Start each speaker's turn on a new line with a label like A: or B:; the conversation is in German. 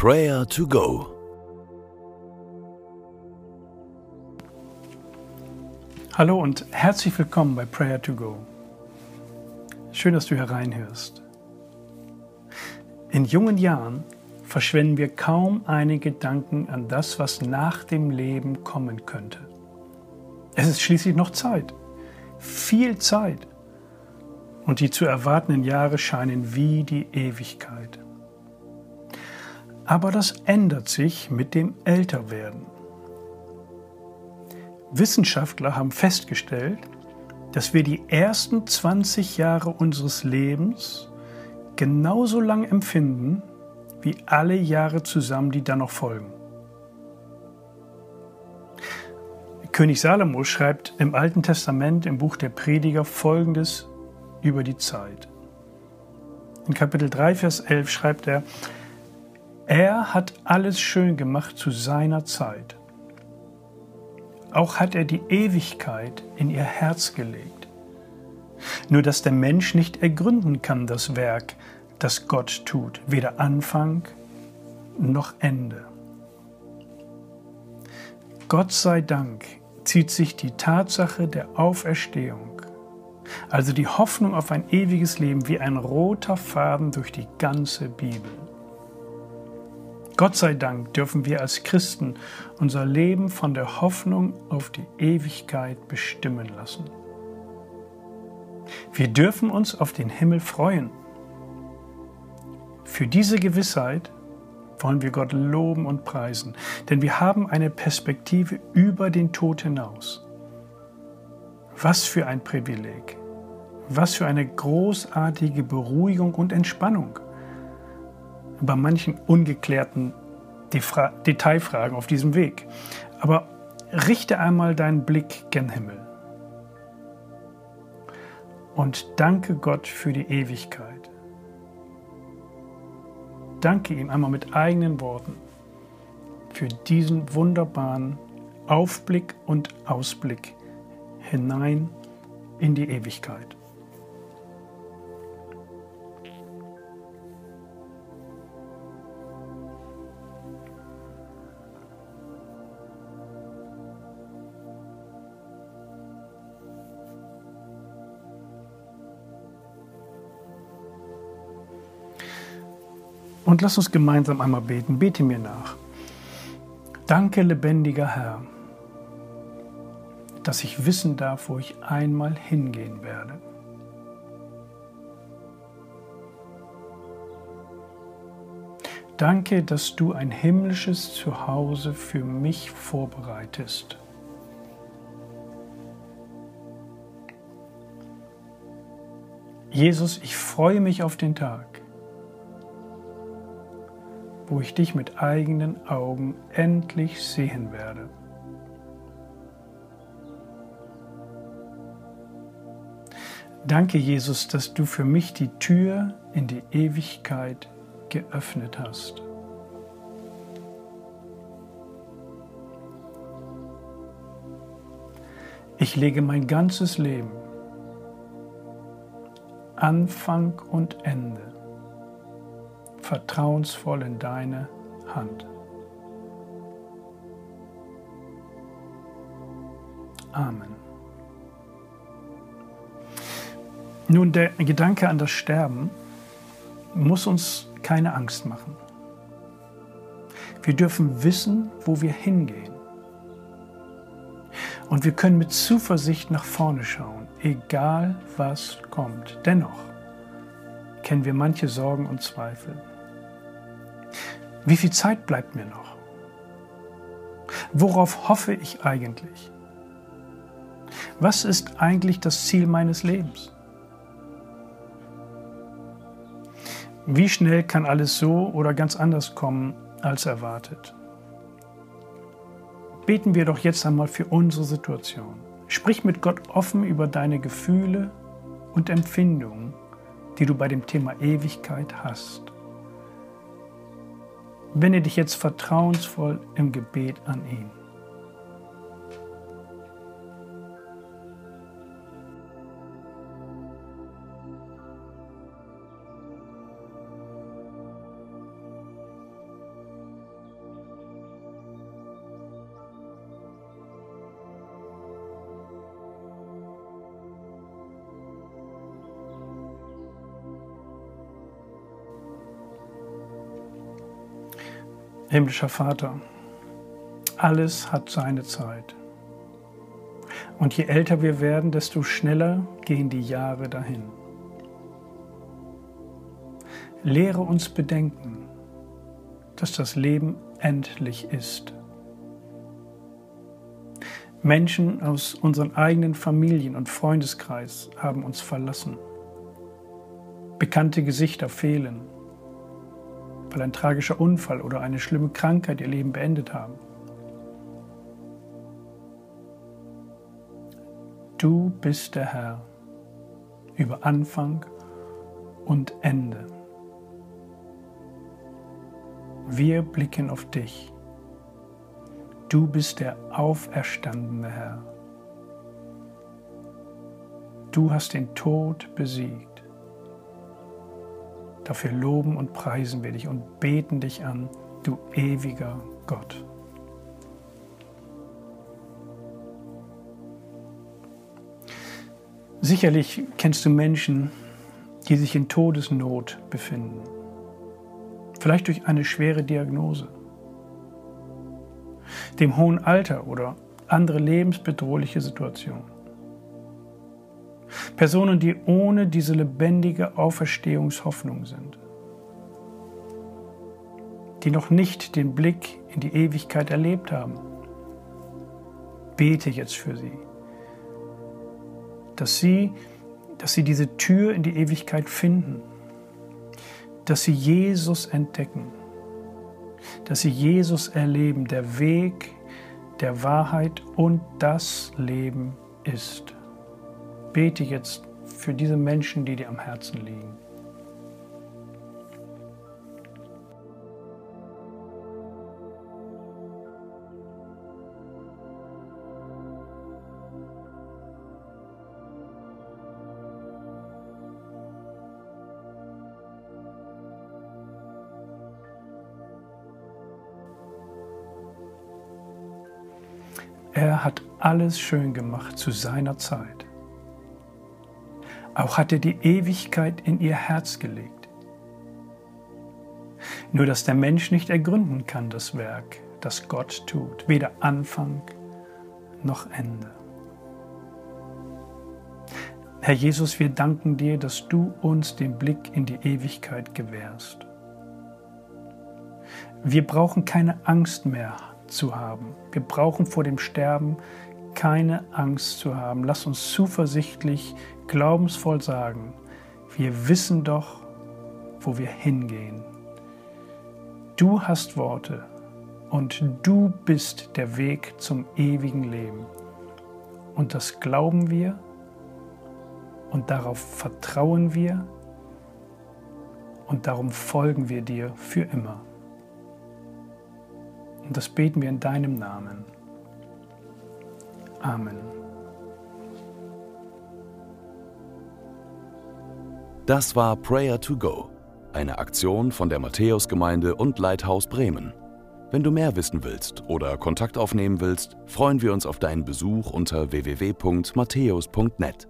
A: Prayer to Go.
B: Hallo und herzlich willkommen bei Prayer to Go. Schön, dass du hereinhörst. In jungen Jahren verschwenden wir kaum eine Gedanken an das, was nach dem Leben kommen könnte. Es ist schließlich noch Zeit, viel Zeit. Und die zu erwartenden Jahre scheinen wie die Ewigkeit. Aber das ändert sich mit dem Älterwerden. Wissenschaftler haben festgestellt, dass wir die ersten 20 Jahre unseres Lebens genauso lang empfinden wie alle Jahre zusammen, die dann noch folgen. König Salomo schreibt im Alten Testament im Buch der Prediger Folgendes über die Zeit. In Kapitel 3, Vers 11 schreibt er, er hat alles schön gemacht zu seiner Zeit. Auch hat er die Ewigkeit in ihr Herz gelegt. Nur dass der Mensch nicht ergründen kann das Werk, das Gott tut, weder Anfang noch Ende. Gott sei Dank zieht sich die Tatsache der Auferstehung, also die Hoffnung auf ein ewiges Leben, wie ein roter Faden durch die ganze Bibel. Gott sei Dank dürfen wir als Christen unser Leben von der Hoffnung auf die Ewigkeit bestimmen lassen. Wir dürfen uns auf den Himmel freuen. Für diese Gewissheit wollen wir Gott loben und preisen, denn wir haben eine Perspektive über den Tod hinaus. Was für ein Privileg, was für eine großartige Beruhigung und Entspannung. Bei manchen ungeklärten Detailfragen auf diesem Weg. Aber richte einmal deinen Blick gen Himmel und danke Gott für die Ewigkeit. Danke ihm einmal mit eigenen Worten für diesen wunderbaren Aufblick und Ausblick hinein in die Ewigkeit. Und lass uns gemeinsam einmal beten. Bete mir nach. Danke, lebendiger Herr, dass ich wissen darf, wo ich einmal hingehen werde. Danke, dass du ein himmlisches Zuhause für mich vorbereitest. Jesus, ich freue mich auf den Tag, wo ich dich mit eigenen Augen endlich sehen werde. Danke, Jesus, dass du für mich die Tür in die Ewigkeit geöffnet hast. Ich lege mein ganzes Leben, Anfang und Ende, vertrauensvoll in deine Hand. Amen. Nun, der Gedanke an das Sterben muss uns keine Angst machen. Wir dürfen wissen, wo wir hingehen. Und wir können mit Zuversicht nach vorne schauen, egal was kommt. Dennoch kennen wir manche Sorgen und Zweifel. Wie viel Zeit bleibt mir noch? Worauf hoffe ich eigentlich? Was ist eigentlich das Ziel meines Lebens? Wie schnell kann alles so oder ganz anders kommen als erwartet? Beten wir doch jetzt einmal für unsere Situation. Sprich mit Gott offen über deine Gefühle und Empfindungen, die du bei dem Thema Ewigkeit hast. Wende dich jetzt vertrauensvoll im Gebet an ihn. Himmlischer Vater, alles hat seine Zeit. Und je älter wir werden, desto schneller gehen die Jahre dahin. Lehre uns bedenken, dass das Leben endlich ist. Menschen aus unseren eigenen Familien und Freundeskreis haben uns verlassen. Bekannte Gesichter fehlen, weil ein tragischer Unfall oder eine schlimme Krankheit ihr Leben beendet haben. Du bist der Herr über Anfang und Ende. Wir blicken auf dich. Du bist der auferstandene Herr. Du hast den Tod besiegt. Dafür loben und preisen wir dich und beten dich an, du ewiger Gott. Sicherlich kennst du Menschen, die sich in Todesnot befinden vielleicht durch eine schwere Diagnose, dem hohen Alter oder andere lebensbedrohliche Situationen. Personen, die ohne diese lebendige Auferstehungshoffnung sind, die noch nicht den Blick in die Ewigkeit erlebt haben. Bete jetzt für sie, dass sie, dass sie diese Tür in die Ewigkeit finden dass sie Jesus entdecken, dass sie Jesus erleben, der Weg, der Wahrheit und das Leben ist. Bete jetzt für diese Menschen, die dir am Herzen liegen. Er hat alles schön gemacht zu seiner Zeit. Auch hat er die Ewigkeit in ihr Herz gelegt. Nur dass der Mensch nicht ergründen kann das Werk, das Gott tut, weder Anfang noch Ende. Herr Jesus, wir danken dir, dass du uns den Blick in die Ewigkeit gewährst. Wir brauchen keine Angst mehr zu haben. Wir brauchen vor dem Sterben keine Angst zu haben. Lass uns zuversichtlich, glaubensvoll sagen, wir wissen doch, wo wir hingehen. Du hast Worte und du bist der Weg zum ewigen Leben. Und das glauben wir und darauf vertrauen wir und darum folgen wir dir für immer. Und das beten wir in deinem Namen. Amen.
A: Das war Prayer to Go, eine Aktion von der Matthäusgemeinde und Leithaus Bremen. Wenn du mehr wissen willst oder Kontakt aufnehmen willst, freuen wir uns auf deinen Besuch unter www.matthäus.net.